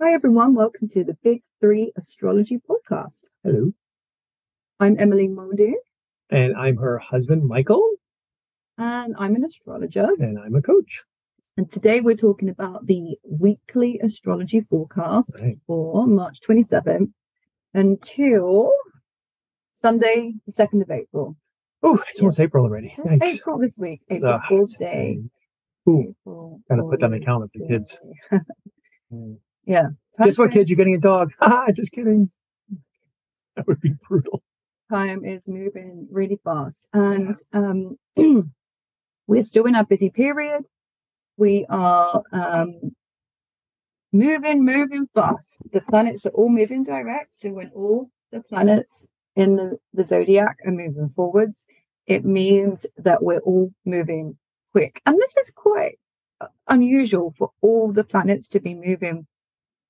Hi, everyone. Welcome to the Big Three Astrology Podcast. Hello. I'm Emily Muldoon, And I'm her husband, Michael, and I'm an astrologer. and I'm a coach. And today we're talking about the weekly astrology forecast Right. for March 27th until Sunday, the 2nd of April. Oh, it's almost April already. It's Thanks. April this week, April Fool's Day. Ooh, April gotta put that on the calendar for the kids. Yeah. Guess what, kids? You're getting a dog. Haha, just kidding. That would be brutal. time is moving really fast and um we're still in our busy period we are um moving moving fast the planets are all moving direct so when all the planets in the, the zodiac are moving forwards it means that we're all moving quick and this is quite uh, unusual for all the planets to be moving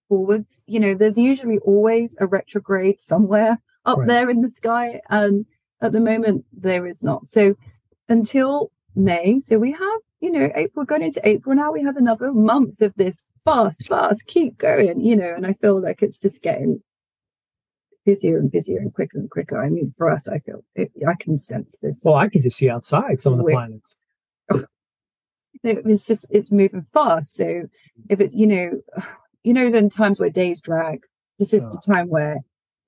forwards. You know there's usually always a retrograde somewhere up Right. there in the sky and at the moment there is not. So until may so we have you know april going into april now we have another month of this fast fast keep going you know and i feel like it's just getting busier and busier and quicker and quicker. I mean for us i feel it, i can sense this. Well, I can just see outside some of the planets. it's just it's moving fast. So if it's you know you know then times where days drag. This is the time where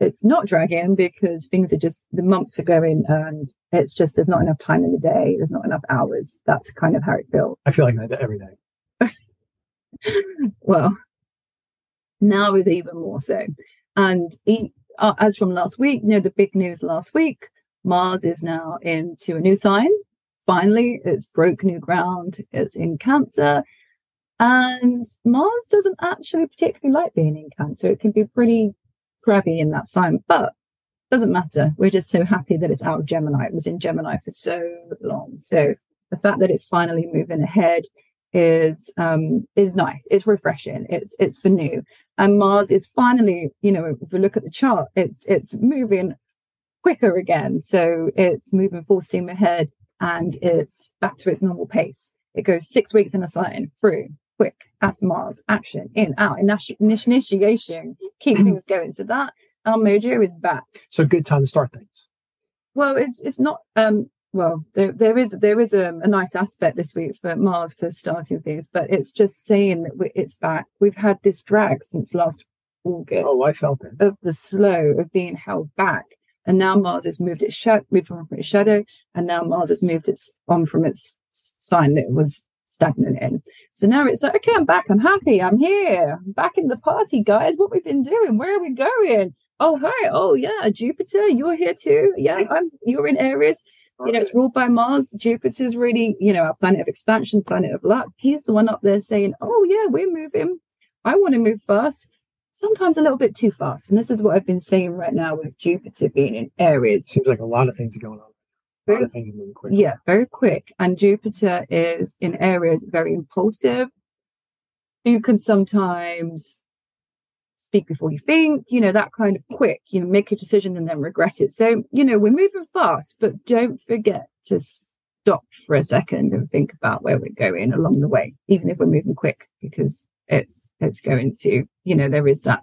it's not dragging because things are just the months are going and it's just there's not enough time in the day there's not enough hours. That's kind of how it feels I feel like that every day. well now is even more so. And e- uh, as from last week you know the big news last week mars is now into a new sign. Finally it's broke new ground. It's in cancer and mars doesn't actually particularly like being in cancer. It can be pretty crabby in that sign but doesn't matter. We're just so happy that it's out of gemini. It was in gemini for so long. So the fact that it's finally moving ahead is um is nice. It's refreshing. It's it's for new. And mars is finally you know if we look at the chart it's it's moving quicker again. So it's moving full steam ahead and it's back to its normal pace. It goes six weeks in a sign. Through quick as mars action in out initi- initiation keep things going so that our mojo is back So good time to start things. well, it's it's not. Um, well, there there is there is a, a nice aspect this week for Mars for starting things, but it's just saying that we, it's back. We've had this drag since last August Oh, I felt it. of the slow of being held back, and now Mars has moved its shadow, moved on from its shadow, and now Mars has moved its on from its sign that it was stagnant in. So now it's like, okay, I'm back. I'm happy. I'm here. I'm back in the party, guys. What we've been doing? Where are we going? Oh, hi. Oh, yeah. Jupiter, you're here too. Yeah, I'm. You're in Aries. You know, it's ruled by Mars. Jupiter's really, you know, our planet of expansion, planet of luck. He's the one up there saying, "Oh yeah, we're moving. I want to move fast." Sometimes a little bit too fast, and this is what I've been saying right now with Jupiter being in Aries. seems like a lot of things are going on. A lot of things are moving quick. Yeah, very quick. And Jupiter is in Aries very impulsive. You can sometimes speak before you think, you know, that kind of quick, you know, make a decision and then regret it. So, you know, we're moving fast, but don't forget to stop for a second and think about where we're going along the way, even if we're moving quick, because it's it's going to, you know, there is that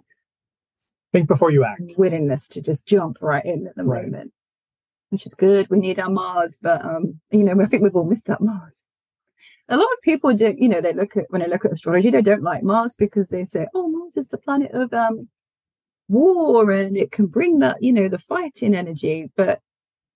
Think before you act. willingness to just jump right in at the Right. moment, which is good. We need our Mars, but um, you know, I think we've all missed out Mars. A lot of people don't, you know, they look at when they look at astrology, they don't like Mars because they say, "Oh, Mars is the planet of um war, and it can bring that, you know, the fighting energy." But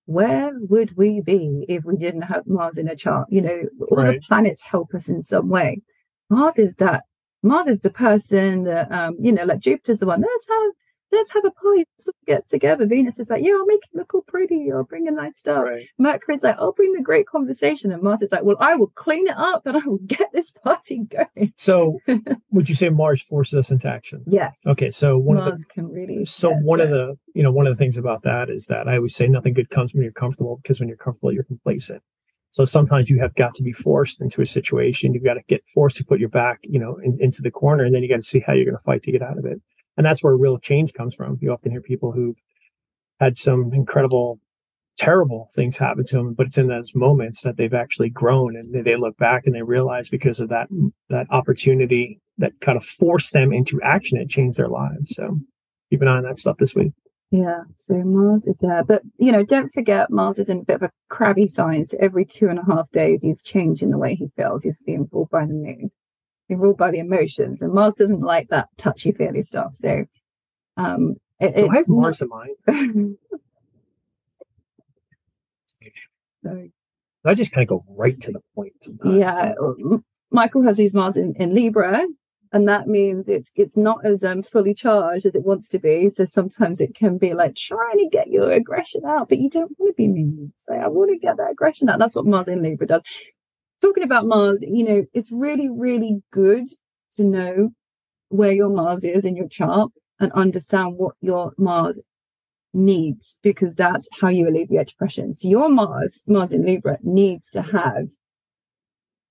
where would we be if we didn't have Mars in a chart? You know, all the planets help us in some way. Mars is that. Mars is the person that, um, you know, like Jupiter's the one. Let's have let's have a party, let's get together. Venus is like, yeah, I'll make it look all pretty, I'll bring a nice stuff. Right. Mercury's like, I'll bring the great conversation. And Mars is like, well, I will clean it up and I will get this party going. So would you say Mars forces us into action? Yes. Okay. So one of the Mars can really. so one of the you know one of the things about that is that i always say nothing good comes when you're comfortable because when you're comfortable you're complacent so sometimes you have got to be forced into a situation you've got to get forced to put your back you know in, into the corner and then you got to see how you're going to fight to get out of it and that's where real change comes from you often hear people who've had some incredible terrible things happen to them but it's in those moments that they've actually grown and they- look back and they realize because of that that opportunity that kind of forced them into action and changed their lives. So keep an eye on that stuff this week. Yeah, so Mars is there. But, you know, don't forget Mars is in a bit of a crabby sign. So every two and a half days, he's changing the way he feels. He's being pulled by the moon, being ruled by the emotions. And Mars doesn't like that touchy feely stuff. So, um, it, Do I have it's Mars in mind? Sorry. I just kind of go right to the point. yeah michael has his mars in, in libra and that means it's it's not as um fully charged as it wants to be so sometimes it can be like trying to get your aggression out but you don't want to be mean say i want to get that aggression out that's what mars in libra does talking about mars you know it's really really good to know where your mars is in your chart and understand what your mars needs because that's how you alleviate depression. So your Mars, Mars in Libra, needs to have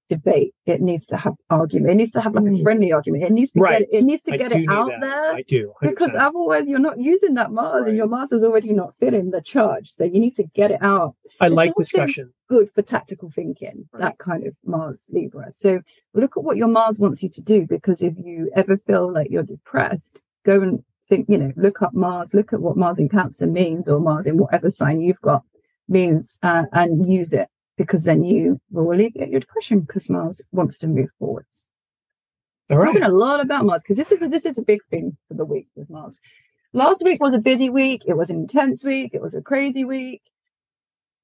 debate. It needs to have argument. It needs to have like a Mm. friendly argument. It needs to Right. get it, it needs to I get it out that. there. I do. 100%. Because otherwise you're not using that Mars and your Mars is already not feeling the charge. So you need to get it out. I it's like discussion. Good for tactical thinking, Right. that kind of Mars Libra. So look at what your Mars wants you to do because if you ever feel like you're depressed, go and think, you know, look up Mars, look at what Mars in Cancer means or Mars in whatever sign you've got means uh, and use it because then you will alleviate your depression because Mars wants to move forwards. All right. Talking a lot about Mars because this is a, this is a big thing for the week with Mars. Last week was a busy week. It was an intense week. It was a crazy week.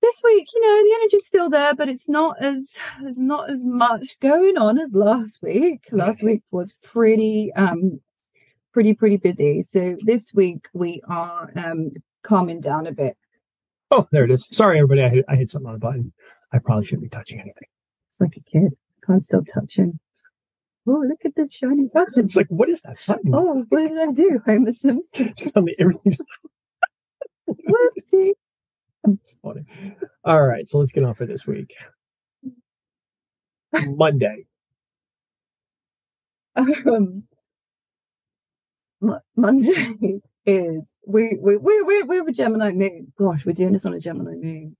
This week, you know, the energy's still there, but it's not as there's not as much going on as last week. Last week was pretty um pretty pretty busy. So this week we are um calming down a bit. Oh, there it is. Sorry, everybody. I hit, I hit something on the button. I probably shouldn't be touching anything. It's like a kid. Can't stop touching. Oh, look at this shiny button. It's like, what is that button? Oh, what did I do? Homer Simpson. Suddenly everything's Whoopsie. it's funny. All right, so let's get on for this week. Monday. um, Monday is we we we we we're a Gemini moon. Gosh, we're doing this on a Gemini moon.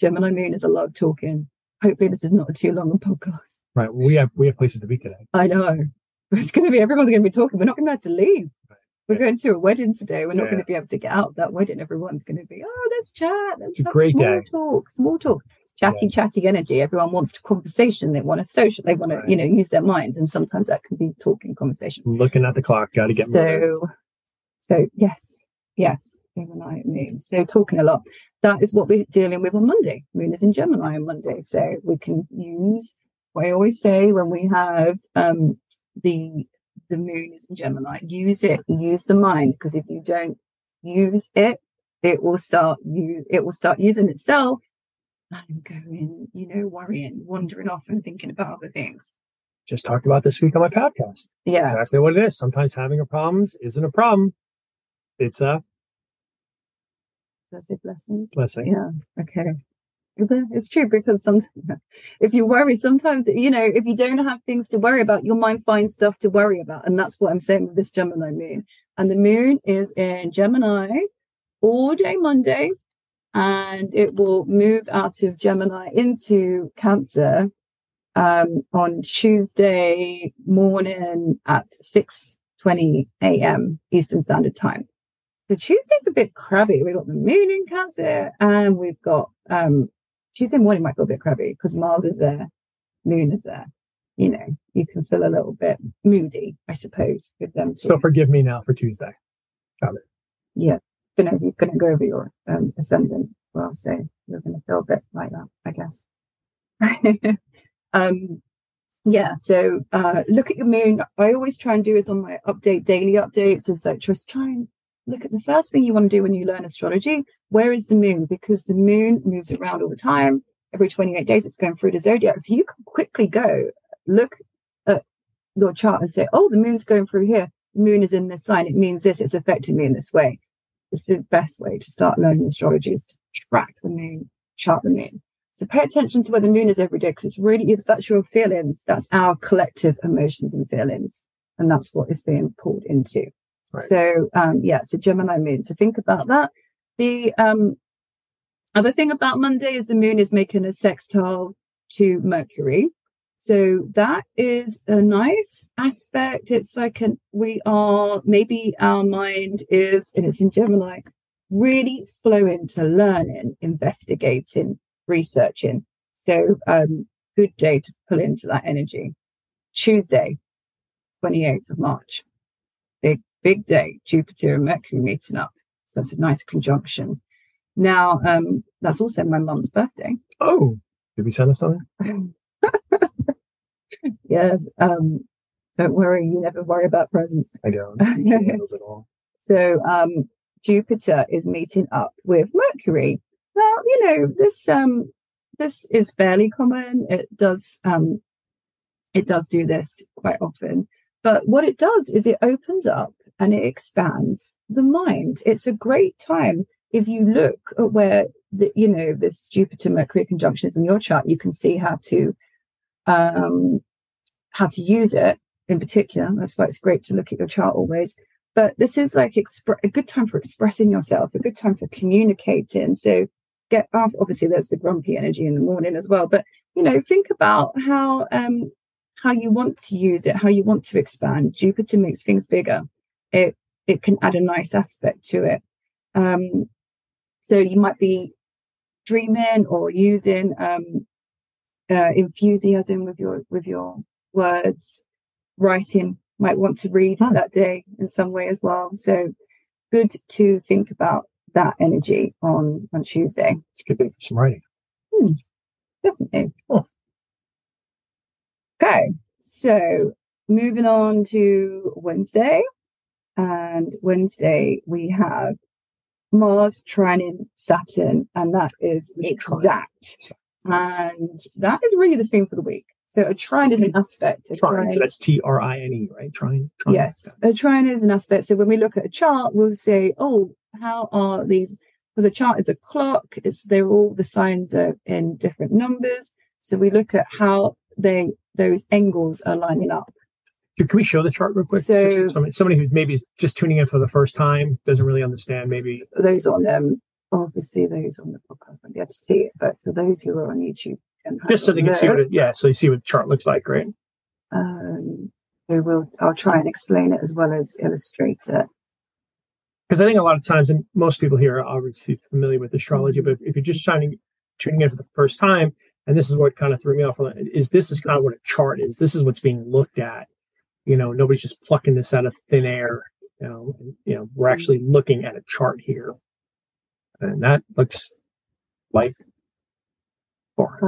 Gemini moon is a lot of talking. Hopefully, this is not a too long a podcast. Right. We have we have places to be today. I know it's going to be everyone's going to be talking. We're not going to be able to leave. Right. We're going to a wedding today. We're not Yeah. going to be able to get out of that wedding. Everyone's going to be, oh, let's chat. Let's It's a have great small day. talk. Small talk. Chatty, chatty energy. Everyone wants to conversation. They want to social. They want to, you know, use their mind. And sometimes that can be talking conversation. Looking at the clock, got to get moving. so, so yes, yes, Gemini moon. So talking a lot. That is what we're dealing with on Monday. Moon is in Gemini on Monday, so we can use. What I always say when we have um, the the moon is in Gemini, use it. Use the mind because if you don't use it, it will start you. It will start using itself and going, you know, worrying, wandering off and thinking about other things. Just talked about this week on my podcast. Yeah, Exactly what it is. Sometimes having a problem isn't a problem. It's a that's a blessing. blessing. Yeah. Okay. It's true because some if you worry, sometimes you know, if you don't have things to worry about, your mind finds stuff to worry about. And that's what I'm saying with this Gemini moon. And the moon is in Gemini all day Monday, and it will move out of Gemini into Cancer um on Tuesday morning at 6 20 a.m. Eastern Standard Time. So Tuesday's a bit crabby. We've got the moon in Cancer and we've got um Tuesday morning might feel a bit crabby because Mars is there, moon is there. You know, you can feel a little bit moody, I suppose, with them. So forgive me now for Tuesday. yeah, gonna you're gonna go over your um ascendant. Well, so you're gonna feel a bit like that, I guess. um yeah, so uh look at your moon. I always try and do is on my update daily updates is like just try and look at the first thing you want to do when you learn astrology. Where is the moon? Because the moon moves around all the time. Every 28 days it's going through the zodiac. So you can quickly go look at your chart and say, Oh, the moon's going through here. The moon is in this sign. It means this, it's affecting me in this way. It's the best way to start learning astrology is to track the moon, chart the moon. So pay attention to where the moon is every day because it's really, if that's your feelings, that's our collective emotions and feelings. And that's what is being pulled into. So, um, yeah, it's a Gemini moon. So think about that. The um, other thing about Monday is the moon is making a sextile to Mercury. So that is a nice aspect. It's like an, we are, maybe our mind is, and it's in Gemini, really flow into learning, investigating, researching. So, um, good day to pull into that energy. Tuesday, 28th of March. Big, day. Jupiter and Mercury meeting up. So that's a nice conjunction. Now, um, that's also my mum's birthday. Oh, did we send her something? yes. Um, don't worry, you never worry about presents. I don't. at all. So um, Jupiter is meeting up with Mercury. Now, you know, this um this is fairly common. It does um it does do this quite often. But what it does is it opens up and it expands the mind. It's a great time if you look at where the, you know this Jupiter Mercury conjunction is in your chart, you can see how to um, how to use it in particular. That's why it's great to look at your chart always. But this is like a good time for expressing yourself, a good time for communicating. So get off. Obviously, there's the grumpy energy in the morning as well. But you know, think about how um, how you want to use it, how you want to expand. Jupiter makes things bigger. It it can add a nice aspect to it. Um, so you might be dreaming or using um, uh, enthusiasm with your with your words. Writing might want to read oh. that day in some way as well. So good to think about that energy on on Tuesday. It's a good day for some writing. Hmm, definitely. Oh. Okay, so moving on to Wednesday. And Wednesday we have Mars trining Saturn, and that is exact. And that is really the theme for the week. So a trine is an mm-hmm. aspect. A trine. So that's T R I N E, right? Trine. trine. Yes, a trine is an aspect. So when we look at a chart, we'll say, oh, how are these? Because a chart is a clock. It's they're all the signs are in different numbers. So we look at how they those angles are lining up. Can we show the chart real quick? So somebody, somebody who maybe is just tuning in for the first time doesn't really understand. Maybe those on um obviously those on the podcast won't be able to see it, but for those who are on YouTube, just so they can see what it. Yeah, so you see what the chart looks like, right? Um, we will. I'll try and explain it as well as illustrate it. Because I think a lot of times, and most people here are obviously familiar with astrology, but if you're just tuning tuning in for the first time, and this is what kind of threw me off, is this is kind of what a chart is. This is what's being looked at you know nobody's just plucking this out of thin air you know and, you know we're actually looking at a chart here. And that looks like four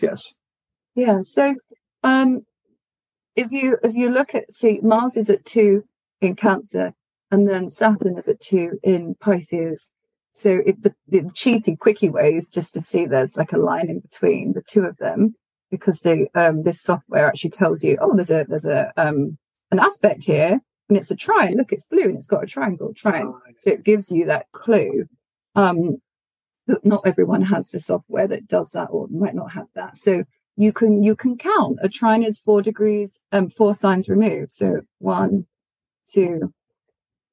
yes. Yeah so um if you if you look at see mars is at two in cancer and then saturn is at two in pisces. So if the, the cheaty quickie way is just to see there's like a line in between the two of them because the um, this software actually tells you, oh, there's a there's a um, an aspect here, and it's a triangle. Look, it's blue and it's got a triangle. Triangle. So it gives you that clue. Um, but not everyone has the software that does that, or might not have that. So you can you can count. A trine is four degrees, um, four signs removed. So one, two,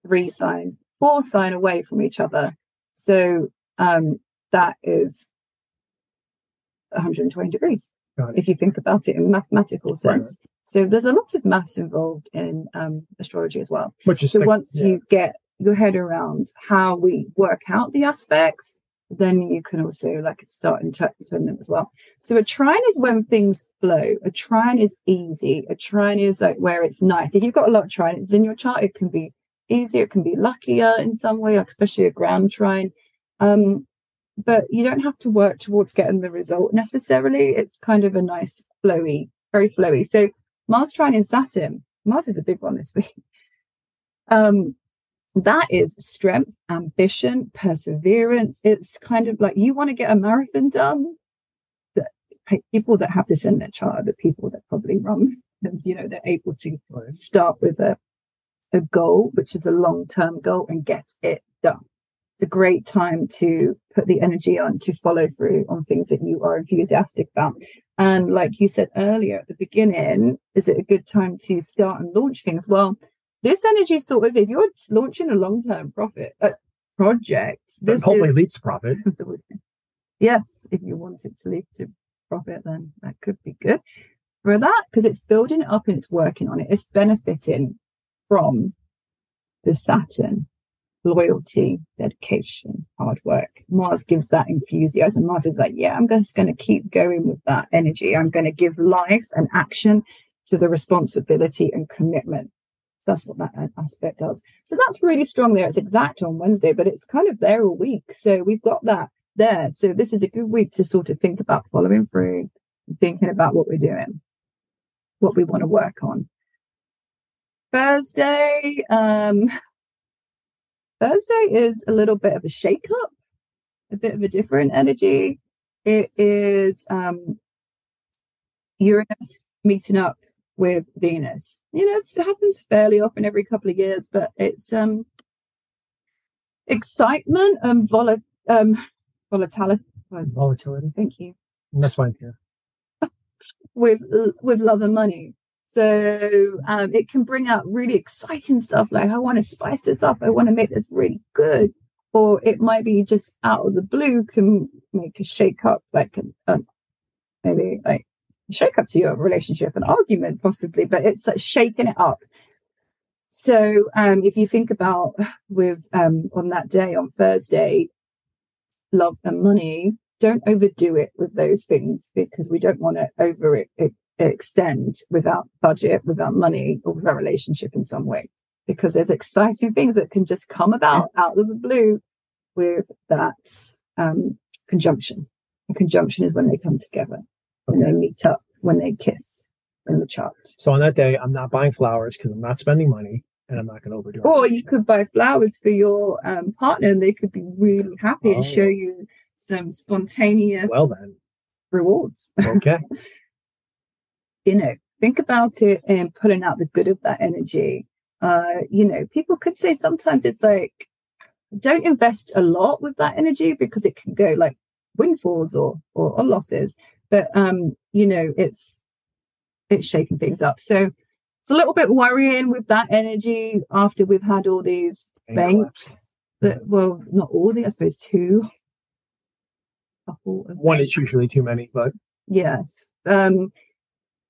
three sign, four sign away from each other. So um, that is 120 degrees if you think about it in mathematical sense. Right. So there's a lot of maths involved in um, astrology as well. Which is so once yeah. you get your head around how we work out the aspects, then you can also like start interpreting them as well. So a trine is when things flow. A trine is easy. A trine is like where it's nice. If you've got a lot of trines in your chart, it can be easier. It can be luckier in some way, like especially a grand trine. Um, but you don't have to work towards getting the result necessarily. It's kind of a nice flowy, very flowy. So Mars trine in Saturn, Mars is a big one this week. Um, that is strength, ambition, perseverance. It's kind of like you want to get a marathon done. The people that have this in their chart are the people that probably run, and you know they're able to start with a a goal, which is a long term goal, and get it done a great time to put the energy on to follow through on things that you are enthusiastic about. And like you said earlier at the beginning, is it a good time to start and launch things? Well, this energy sort of, if you're launching a long term profit uh, project, this hopefully is, leads to profit. yes, if you want it to lead to profit, then that could be good for that because it's building it up and it's working on it. It's benefiting from the Saturn loyalty, dedication, hard work. Mars gives that enthusiasm. Mars is like, yeah, I'm just going to keep going with that energy. I'm going to give life and action to the responsibility and commitment. So that's what that aspect does. So that's really strong there. It's exact on Wednesday, but it's kind of there all week. So we've got that there. So this is a good week to sort of think about following through, thinking about what we're doing, what we want to work on. Thursday, um, Thursday is a little bit of a shake up, a bit of a different energy. It is um, Uranus meeting up with Venus. You know, it happens fairly often every couple of years, but it's um, excitement and vol- um, volatility. Volatility. Thank you. That's why I'm here. with with love and money. So um, it can bring out really exciting stuff like, I want to spice this up. I want to make this really good. Or it might be just out of the blue, can make a shake up, like a, maybe like shake up to your relationship, an argument possibly, but it's like shaking it up. So um, if you think about with um, on that day on Thursday, love and money, don't overdo it with those things because we don't want to over it, it extend without budget, without money, or without relationship in some way. Because there's exciting things that can just come about out of the blue with that um, conjunction. A conjunction is when they come together, when they meet up, when they kiss in the chart. So on that day, I'm not buying flowers because I'm not spending money and I'm not going to overdo it. Or you could buy flowers for your um, partner and they could be really happy oh. and show you some spontaneous well then rewards. Okay. You know, think about it and pulling out the good of that energy. Uh, you know, people could say sometimes it's like, don't invest a lot with that energy because it can go like windfalls or, or, or losses. But, um, you know, it's, it's shaking things up. So it's a little bit worrying with that energy after we've had all these banks that, well, not all the, I suppose two. One is usually too many, but yes. Um,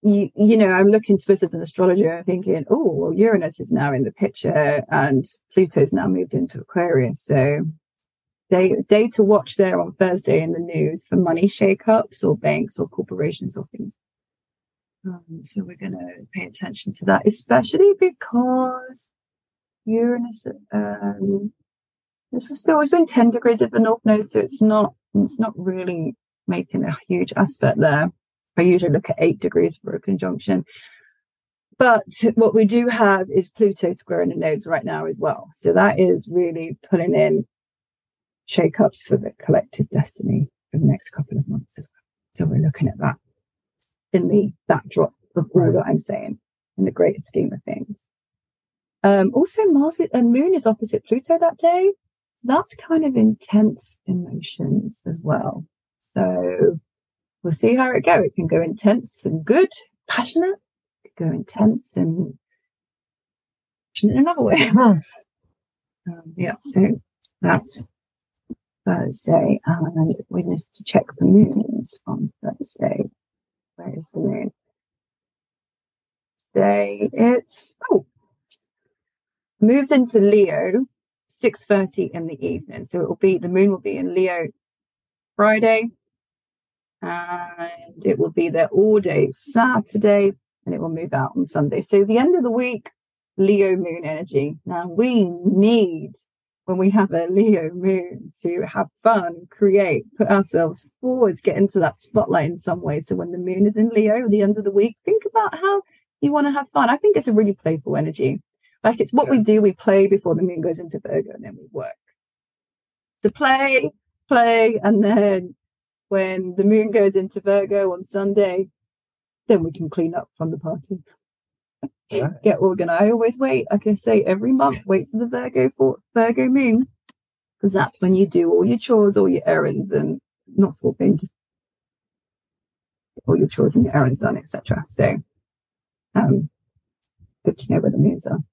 you, you know, I'm looking to this as an astrologer and thinking, oh, well, Uranus is now in the picture and Pluto's now moved into Aquarius. So day, day to watch there on Thursday in the news for money shakeups or banks or corporations or things. Um, so we're going to pay attention to that, especially because Uranus, um, this was still always in 10 degrees of the North Node, so it's not, it's not really making a huge aspect there. I usually look at eight degrees for a conjunction. But what we do have is Pluto squaring the nodes right now as well. So that is really pulling in shakeups for the collective destiny for the next couple of months as well. So we're looking at that in the backdrop of all that I'm saying in the greater scheme of things. Um, also, Mars and Moon is opposite Pluto that day. That's kind of intense emotions as well. So we'll see how it go. It can go intense and good, passionate. It can go intense and passionate in another way. um, yeah, so that's Thursday, and we need to check the moons on Thursday. Where is the moon? Today it's oh moves into Leo, six thirty in the evening. So it will be the moon will be in Leo Friday, and it will be there all day Saturday and it will move out on Sunday. So the end of the week, Leo moon energy. Now we need when we have a Leo moon to have fun, create, put ourselves forward, get into that spotlight in some way. So when the moon is in Leo at the end of the week, think about how you want to have fun. I think it's a really playful energy. Like it's what we do. We play before the moon goes into Virgo and then we work. So play, play, and then when the moon goes into Virgo on Sunday, then we can clean up from the party. Get organized. I always wait, like I say, every month, wait for the Virgo for Virgo moon. Because that's when you do all your chores, all your errands, and not for being just all your chores and your errands done, etc. So um good to know where the moons are.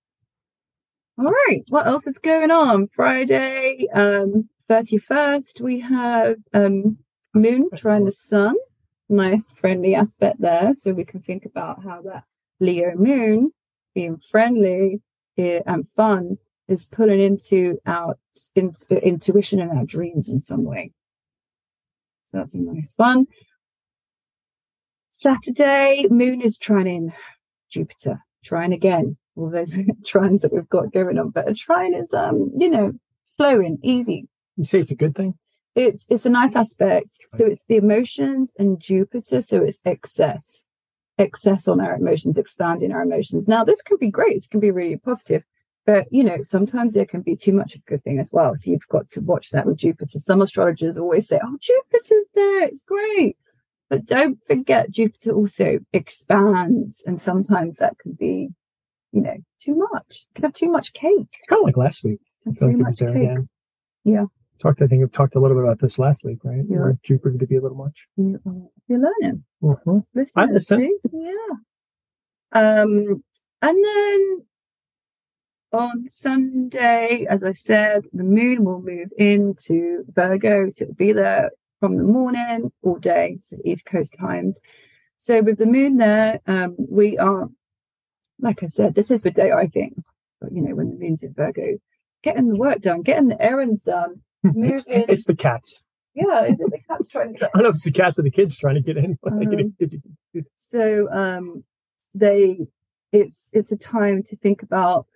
All right, what else is going on? Friday, um, 31st, we have um Moon trining the sun. nice friendly aspect there. So we can think about how that Leo moon being friendly and fun is pulling into our in, intuition and our dreams in some way. So that's a nice one. Saturday, moon is trining Jupiter, trying again. All those trines that we've got going on, but a trine is, um, you know, flowing, easy. You say it's a good thing. It's it's a nice aspect. So it's the emotions and Jupiter. So it's excess, excess on our emotions, expanding our emotions. Now this can be great. It can be really positive, but you know sometimes there can be too much of a good thing as well. So you've got to watch that with Jupiter. Some astrologers always say, "Oh, Jupiter's there. It's great." But don't forget, Jupiter also expands, and sometimes that can be, you know, too much. You can have too much cake. It's kind of like last week. Too like much cake. Again. Yeah. Talked. I think we've talked a little bit about this last week, right? Yeah. Where Jupiter to be a little much. You, you're learning. Mm-hmm. Listen, I listen. Yeah. Um, and then on Sunday, as I said, the moon will move into Virgo, so it'll be there from the morning all day, so East Coast times. So with the moon there, um, we are, like I said, this is the day I think, but you know, when the moon's in Virgo, getting the work done, getting the errands done, It's, it's the cats. yeah, is it the cat's trying to say? I don't know if it's the cats or the kids trying to get in. get Um, so um they it's it's a time to think about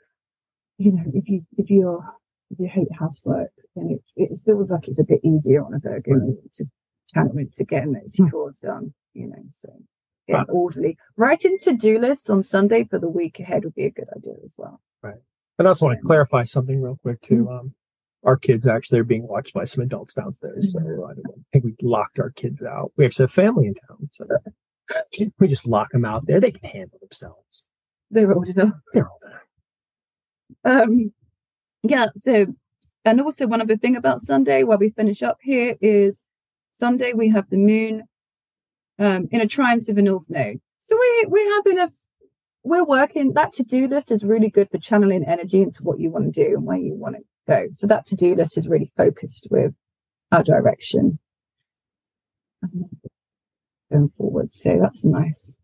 you know if you if you're if you hate housework then it, it feels like it's a bit easier on a virgo to channel into getting those Hmm. chores done you know so getting orderly writing to-do lists on sunday for the week ahead would be a good idea as well Right. And I also want to clarify something real quick too. Um, our kids actually are being watched by some adults downstairs, so I, don't think we locked our kids out. We actually have family in town, so we just lock them out there. They can handle themselves. they're old enough They're all there. um yeah so and also one other thing about sunday while we finish up here is sunday we have the moon um in a trine to the north node so we we're having a we're working that to-do list is really good for channeling energy into what you want to do and where you want to go so that to-do list is really focused with our direction going forward so that's nice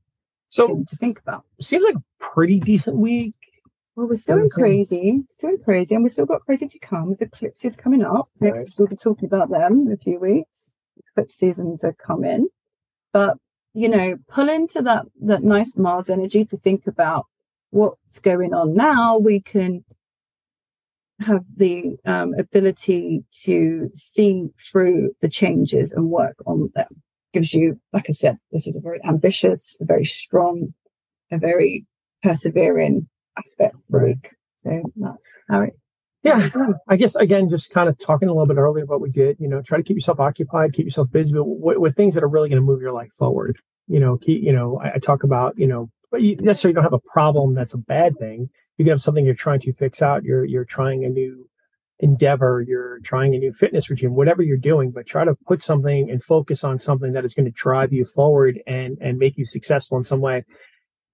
So thing to think about seems like a pretty decent week. Well, we're still in crazy, still in crazy, and we've still got crazy to come with eclipses coming up. Right. Next, we'll be talking about them in a few weeks. Eclipse seasons are coming, but you know, pull into that that nice Mars energy to think about what's going on now. We can have the um, ability to see through the changes and work on them. Gives you, like I said, this is a very ambitious, a very strong, a very persevering aspect week. So that's how it. Yeah. I guess again, just kind of talking a little bit earlier about what we did. You know, try to keep yourself occupied, keep yourself busy but with, with things that are really going to move your life forward. You know, keep. You know, I, I talk about you know, but you necessarily don't have a problem that's a bad thing. You have something you're trying to fix out. You're you're trying a new endeavor. You're trying a new fitness regime. Whatever you're doing, but try to put something and focus on something that is going to drive you forward and and make you successful in some way.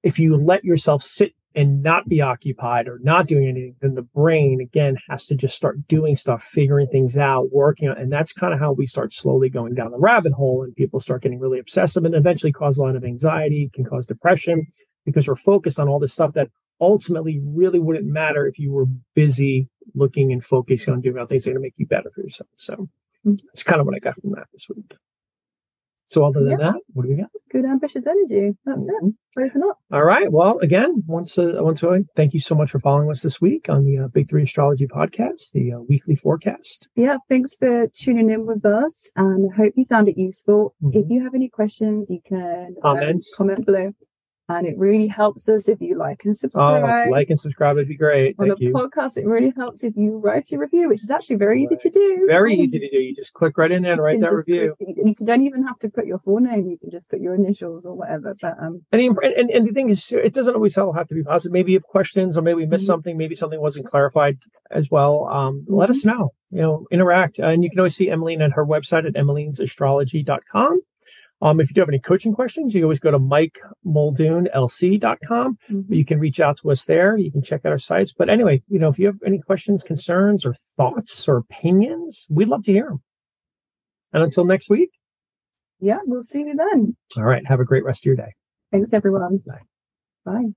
If you let yourself sit and not be occupied or not doing anything, then the brain again has to just start doing stuff, figuring things out, working on, and that's kind of how we start slowly going down the rabbit hole and people start getting really obsessive and eventually cause a lot of anxiety, can cause depression because we're focused on all this stuff that ultimately really wouldn't matter if you were busy looking and focusing on doing other things that are going to make you better for yourself. So Mhm. that's kind of what I got from that this week. So other than that, what do we got? Good ambitious energy. That's it. Closing up. All right. Well, again, once uh, once again, thank you so much for following us this week on the uh, Big Three Astrology Podcast, the uh, weekly forecast. Yeah, thanks for tuning in with us, and I hope you found it useful. If Mhm. you have any questions, you can Comments. comment below, and it really helps us if you like and Oh, subscribe. if like and subscribe would be great. on Thank the you. podcast, it really helps if you write a review, which is actually very easy Right. to do. Very easy to do. You just click right in there and write that review. click- you don't even have to put your full name. You can just put your initials or whatever. But um, And, the, and and the thing is, it doesn't always all have to be positive. Maybe you have questions, or maybe we missed Mhm. something. Maybe something wasn't clarified as well. Um, Let us know. You know, interact, and you can always see Emmeline at her website at emmelinesastrology.com. Um, if you do have any coaching questions, you always go to mikemuldoonlc.com. You can reach out to us there. You can check out our sites. But anyway, you know, if you have any questions, concerns, or thoughts or opinions, we'd love to hear them. And until next week, yeah, we'll see you then. All right. Have a great rest of your day. Thanks, everyone. Bye. Bye.